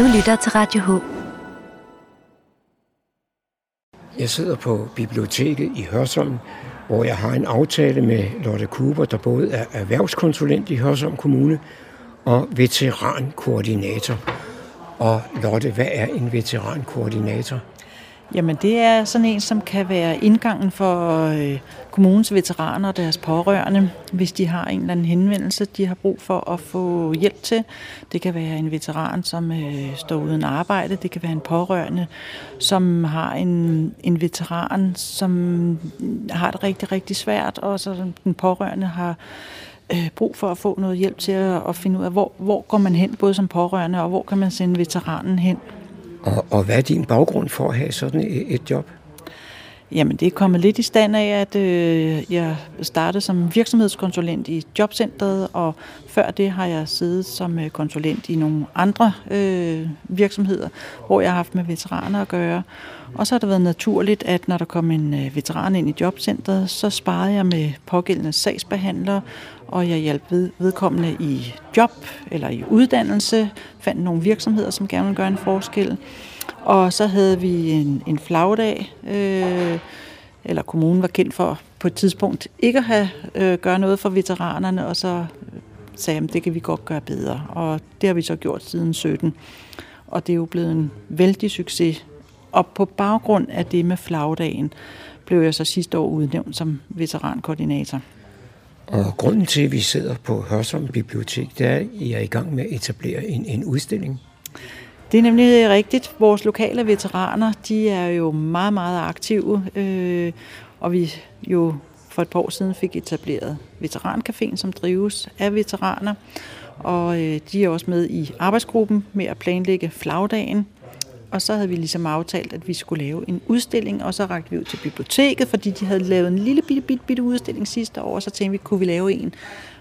Du lytter til Radio H. Jeg sidder på biblioteket i Hørsholm, hvor jeg har en aftale med Lotte Kuber, der både er erhvervskonsulent i Hørsholm Kommune og veterankoordinator. Og Lotte, hvad er en veterankoordinator? Jamen det er sådan en, som kan være indgangen for øh, kommunens veteraner og deres pårørende, hvis de har en eller anden henvendelse, de har brug for at få hjælp til. Det kan være en veteran, som øh, står uden arbejde. Det kan være en pårørende, som har en, en veteran, som har det rigtig, rigtig svært, og så den pårørende har øh, brug for at få noget hjælp til at, at finde ud af, hvor, hvor går man hen, både som pårørende, og hvor kan man sende veteranen hen. Og, og hvad er din baggrund for at have sådan et, et job? Jamen, det er kommet lidt i stand af, at øh, jeg startede som virksomhedskonsulent i Jobcentret, og før det har jeg siddet som øh, konsulent i nogle andre øh, virksomheder, hvor jeg har haft med veteraner at gøre. Og så har det været naturligt, at når der kom en øh, veteran ind i Jobcentret, så sparede jeg med pågældende sagsbehandlere, og jeg hjalp ved, vedkommende i job eller i uddannelse, fandt nogle virksomheder, som gerne ville gøre en forskel. Og så havde vi en, en flagdag, øh, eller kommunen var kendt for på et tidspunkt ikke at have øh, gøre noget for veteranerne, og så øh, sagde at det kan vi godt gøre bedre. Og det har vi så gjort siden 17. Og det er jo blevet en vældig succes. Og på baggrund af det med flagdagen, blev jeg så sidste år udnævnt som veterankoordinator. Og grunden til, at vi sidder på Hørsholm Bibliotek, det er, at I er i gang med at etablere en, en udstilling. Det er nemlig øh, rigtigt. Vores lokale veteraner, de er jo meget, meget aktive, øh, og vi jo for et par år siden fik etableret Veterancaféen, som drives af veteraner. Og øh, de er også med i arbejdsgruppen med at planlægge flagdagen. Og så havde vi ligesom aftalt, at vi skulle lave en udstilling, og så rakte vi ud til biblioteket, fordi de havde lavet en lille bitte, bitte, bitte udstilling sidste år, og så tænkte vi, kunne vi lave en,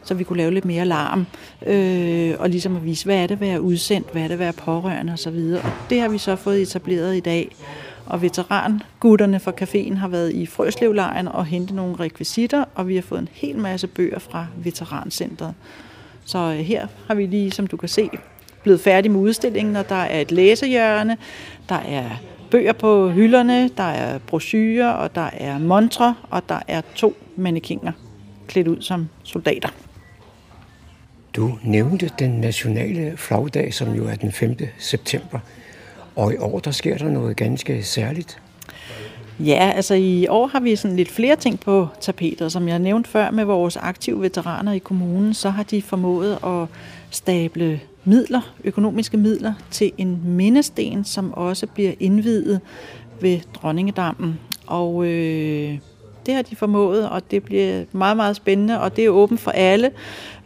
så vi kunne lave lidt mere larm, øh, og ligesom at vise, hvad er det at være udsendt, hvad er det at være pårørende osv. Og det har vi så fået etableret i dag. Og veterangutterne fra caféen har været i Frøslevlejren og hentet nogle rekvisitter, og vi har fået en hel masse bøger fra Veterancentret. Så øh, her har vi lige, som du kan se, blevet færdig med udstillingen, og der er et læsehjørne, der er bøger på hylderne, der er brochurer, og der er montre, og der er to mannekinger klædt ud som soldater. Du nævnte den nationale flagdag, som jo er den 5. september. Og i år, der sker der noget ganske særligt. Ja, altså i år har vi sådan lidt flere ting på tapetet. Som jeg nævnte før med vores aktive veteraner i kommunen, så har de formået at stable midler, økonomiske midler, til en mindesten, som også bliver indvidet ved Dronningedammen. Og øh, det har de formået, og det bliver meget, meget spændende, og det er åbent for alle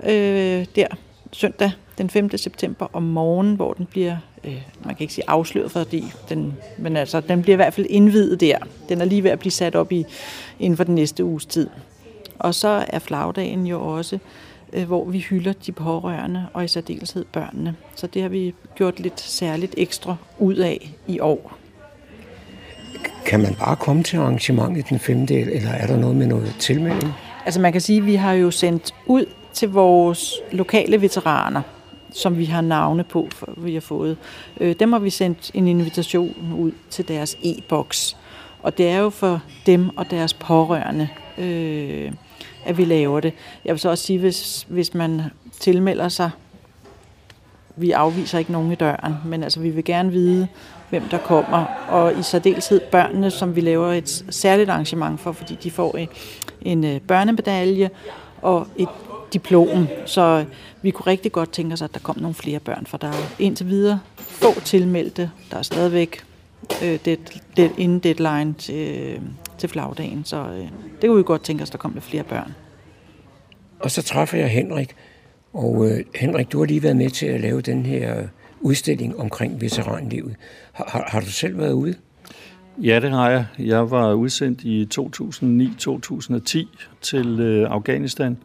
øh, der søndag den 5. september om morgenen, hvor den bliver, øh, man kan ikke sige afsløret, fordi den, men altså, den bliver i hvert fald indvidet der. Den er lige ved at blive sat op i, inden for den næste uges tid. Og så er flagdagen jo også, øh, hvor vi hylder de pårørende, og i særdeleshed børnene. Så det har vi gjort lidt særligt ekstra ud af i år. Kan man bare komme til arrangementet den 5. eller er der noget med noget tilmelding? Altså man kan sige, at vi har jo sendt ud til vores lokale veteraner, som vi har navne på, for vi har fået. Øh, dem har vi sendt en invitation ud til deres e-boks. Og det er jo for dem og deres pårørende, øh, at vi laver det. Jeg vil så også sige, hvis, hvis man tilmelder sig, vi afviser ikke nogen i døren, men altså vi vil gerne vide, hvem der kommer, og i særdeleshed børnene, som vi laver et særligt arrangement for, fordi de får en, en øh, børnemedalje og et diplom. Så vi kunne rigtig godt tænke os, at der kom nogle flere børn, for der er indtil videre få tilmeldte. Der er stadigvæk øh, det, det, inden deadline til, øh, til flagdagen, så øh, det kunne vi godt tænke os, at der kom lidt flere børn. Og så træffer jeg Henrik, og øh, Henrik, du har lige været med til at lave den her udstilling omkring veteranlivet. Har, har, har du selv været ude? Ja, det har jeg. Jeg var udsendt i 2009-2010 til øh, Afghanistan,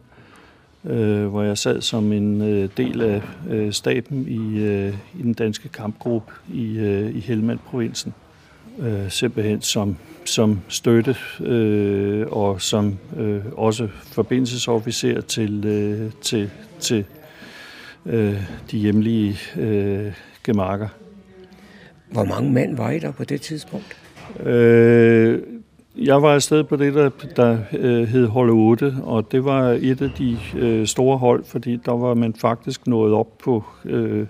øh, hvor jeg sad som en øh, del af øh, staben i, øh, i den danske kampgruppe i, øh, i Helmand-provinsen. Øh, simpelthen som, som støtte øh, og som øh, også forbindelsesofficer til, øh, til, til øh, de hjemlige øh, gemakker. Hvor mange mænd var I der på det tidspunkt? Øh, jeg var afsted på det, der, der øh, hed hold 8, og det var et af de øh, store hold, fordi der var man faktisk nået op på øh,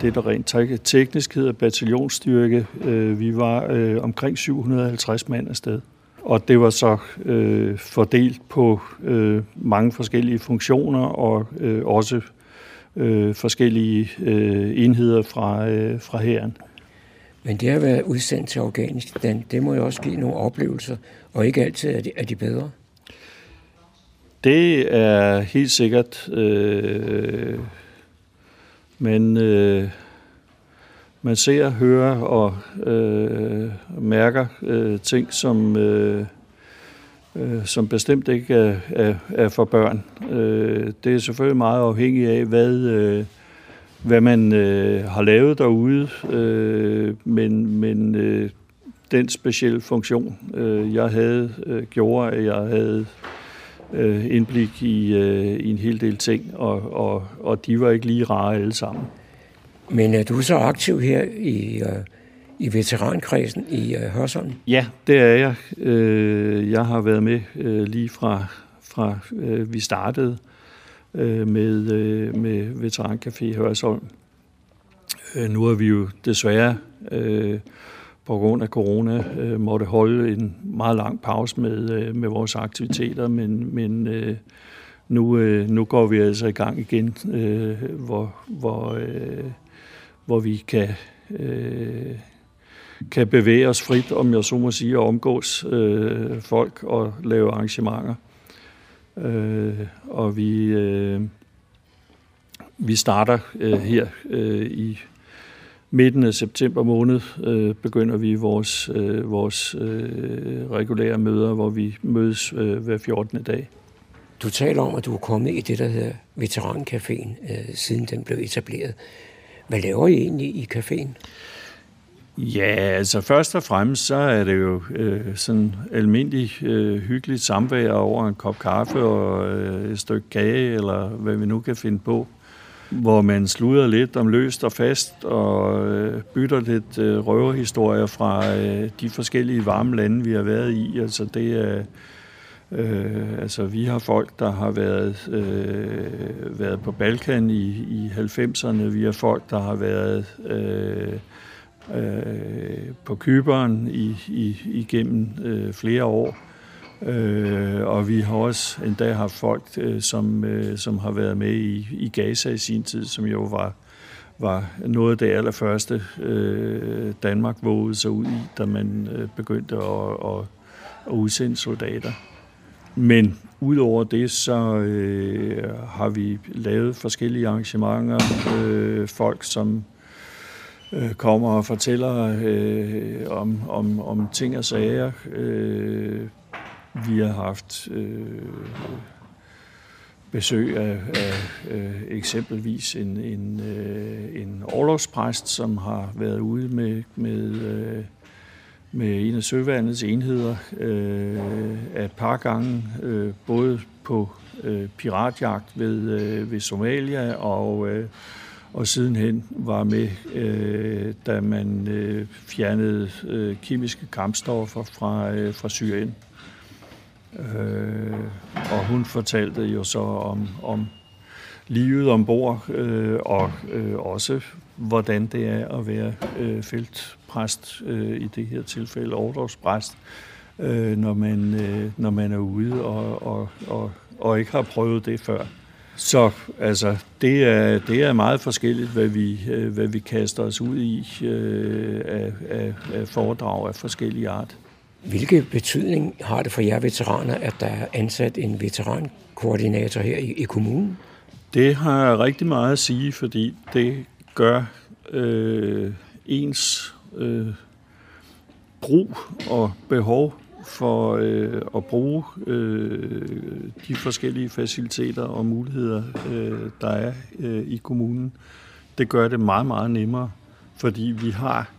det, der rent teknisk hedder bataljonsstyrke. Øh, vi var øh, omkring 750 mand afsted. Og det var så øh, fordelt på øh, mange forskellige funktioner og øh, også øh, forskellige øh, enheder fra, øh, fra hæren. Men det at være udsendt til Afghanistan, det må jo også give nogle oplevelser, og ikke altid er de, er de bedre. Det er helt sikkert. Øh, men øh, man ser, hører og øh, mærker øh, ting, som, øh, øh, som bestemt ikke er, er, er for børn. Øh, det er selvfølgelig meget afhængigt af, hvad, øh, hvad man øh, har lavet derude, øh, men, men øh, den specielle funktion, øh, jeg havde, øh, gjorde, at jeg havde øh, indblik i, øh, i en hel del ting, og, og, og de var ikke lige rare alle sammen. Men er du så aktiv her i, uh, i veterankredsen i uh, Hørsholm? Ja, det er jeg. Uh, jeg har været med uh, lige fra, fra uh, vi startede uh, med, uh, med Veterancafé i Hørsholm. Uh, nu har vi jo desværre uh, på grund af corona øh, måtte holde en meget lang pause med, øh, med vores aktiviteter, men, men øh, nu, øh, nu går vi altså i gang igen, øh, hvor, hvor øh, hvor vi kan, øh, kan bevæge os frit, om jeg så må sige, og omgås øh, folk og lave arrangementer. Øh, og vi, øh, vi starter øh, her øh, i midten af september måned, øh, begynder vi vores, øh, vores øh, regulære møder, hvor vi mødes øh, hver 14. dag. Du taler om, at du er kommet i det, der hedder Veterancaféen, øh, siden den blev etableret. Hvad laver I egentlig i caféen? Ja, altså først og fremmest så er det jo øh, sådan almindelig øh, hyggeligt samvær over en kop kaffe og øh, et stykke kage, eller hvad vi nu kan finde på, hvor man sluder lidt om løst og fast og øh, bytter lidt øh, røverhistorier fra øh, de forskellige varme lande, vi har været i. Altså det er... Øh, altså, vi har folk, der har været, øh, været på Balkan i, i 90'erne. Vi har folk, der har været øh, øh, på Kyberen i, i, igennem øh, flere år. Øh, og vi har også endda haft folk, øh, som, øh, som har været med i, i Gaza i sin tid, som jo var, var noget af det allerførste, øh, Danmark vågede sig ud i, da man øh, begyndte at, at, at udsende soldater. Men udover det, så øh, har vi lavet forskellige arrangementer. Øh, folk, som øh, kommer og fortæller øh, om, om, om ting og sager. Øh, vi har haft øh, besøg af, af øh, eksempelvis en, en, øh, en overlovspræst, som har været ude med, med øh, med en af søværnets enheder øh, et par gange, øh, både på øh, piratjagt ved, øh, ved Somalia og, øh, og sidenhen var med, øh, da man øh, fjernede øh, kemiske kampstoffer fra, øh, fra Syrien. Øh, og hun fortalte jo så om, om livet ombord, øh, og øh, også hvordan det er at være øh, feltpræst, øh, i det her tilfælde overdragspræst, øh, når, man, øh, når man er ude og, og, og, og ikke har prøvet det før. Så altså, det, er, det er meget forskelligt, hvad vi, øh, hvad vi kaster os ud i øh, af, af, af foredrag af forskellige art. Hvilke betydning har det for jer veteraner, at der er ansat en veterankoordinator her i, i kommunen? Det har rigtig meget at sige, fordi det gør øh, ens øh, brug og behov for øh, at bruge øh, de forskellige faciliteter og muligheder, øh, der er øh, i kommunen. Det gør det meget, meget nemmere, fordi vi har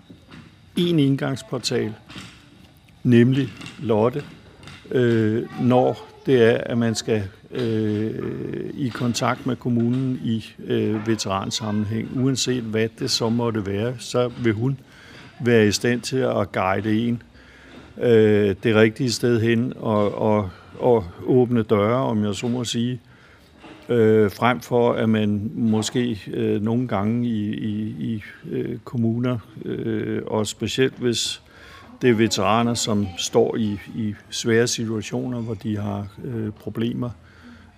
en indgangsportal, nemlig Lotte, øh, når det er, at man skal øh, i kontakt med kommunen i øh, veteransammenhæng. Uanset hvad det så måtte være, så vil hun være i stand til at guide en øh, det rigtige sted hen og, og, og åbne døre, om jeg så må sige, øh, frem for at man måske øh, nogle gange i, i, i øh, kommuner, øh, og specielt hvis det er veteraner, som står i, i svære situationer, hvor de har øh, problemer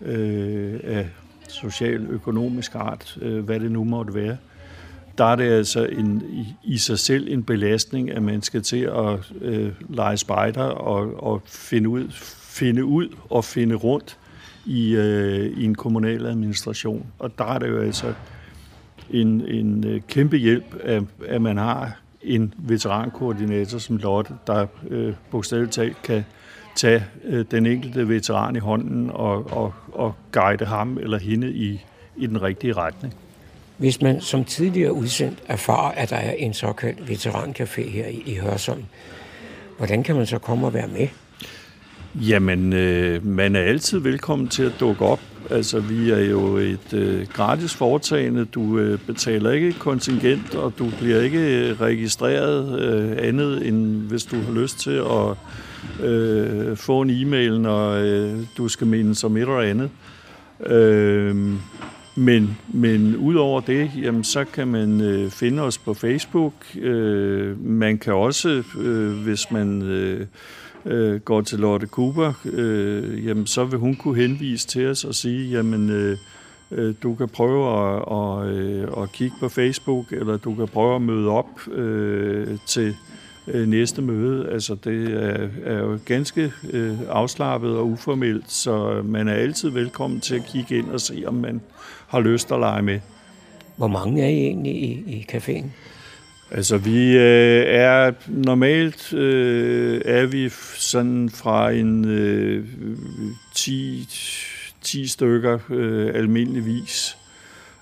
øh, af social-økonomisk art, øh, hvad det nu måtte være, der er det altså en, i, i sig selv en belastning, at man skal til at øh, lege spejder og, og finde, ud, finde ud og finde rundt i, øh, i en kommunal administration. Og der er det jo altså en, en øh, kæmpe hjælp, at, at man har en veterankoordinator som Lotte, der øh, bogstaveligt talt kan tage øh, den enkelte veteran i hånden og, og, og guide ham eller hende i, i den rigtige retning. Hvis man som tidligere udsendt erfarer, at der er en såkaldt veterancafé her i, i Hørsholm, hvordan kan man så komme og være med? Jamen, øh, man er altid velkommen til at dukke op. Altså, vi er jo et øh, gratis foretagende. Du øh, betaler ikke kontingent, og du bliver ikke øh, registreret øh, andet, end hvis du har lyst til at øh, få en e-mail, når øh, du skal minde som et eller andet. Øh, men, men udover det, jamen, så kan man øh, finde os på Facebook. Øh, man kan også, øh, hvis man øh, øh, går til Lotte Cooper, øh, jamen, så vil hun kunne henvise til os og sige, jamen, øh, øh du kan prøve at, og, øh, at kigge på Facebook, eller du kan prøve at møde op øh, til øh, næste møde. Altså, det er, er jo ganske øh, afslappet og uformelt, så man er altid velkommen til at kigge ind og se, om man har lyst at lege med. Hvor mange er I egentlig i, i caféen? Altså, vi øh, er normalt øh, er vi sådan fra en øh, 10, 10 stykker øh, almindeligvis.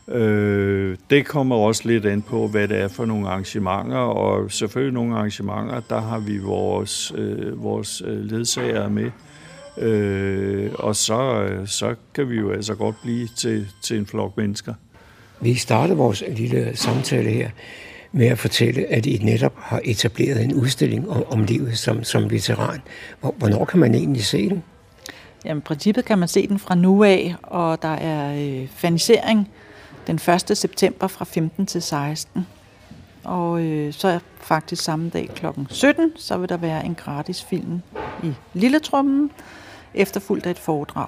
Øh, det kommer også lidt an på, hvad det er for nogle arrangementer, og selvfølgelig nogle arrangementer, der har vi vores, øh, vores øh, ledsagere ledsager med. Øh, og så, så kan vi jo altså godt blive til, til en flok mennesker. Vi starter vores lille samtale her med at fortælle, at I netop har etableret en udstilling om, om livet som, som veteran. Hvornår kan man egentlig se den? Jamen, i princippet kan man se den fra nu af, og der er øh, fanisering den 1. september fra 15 til 16. Og øh, så faktisk samme dag kl. 17, så vil der være en gratis film i Lilletrummen, efterfulgt af et foredrag.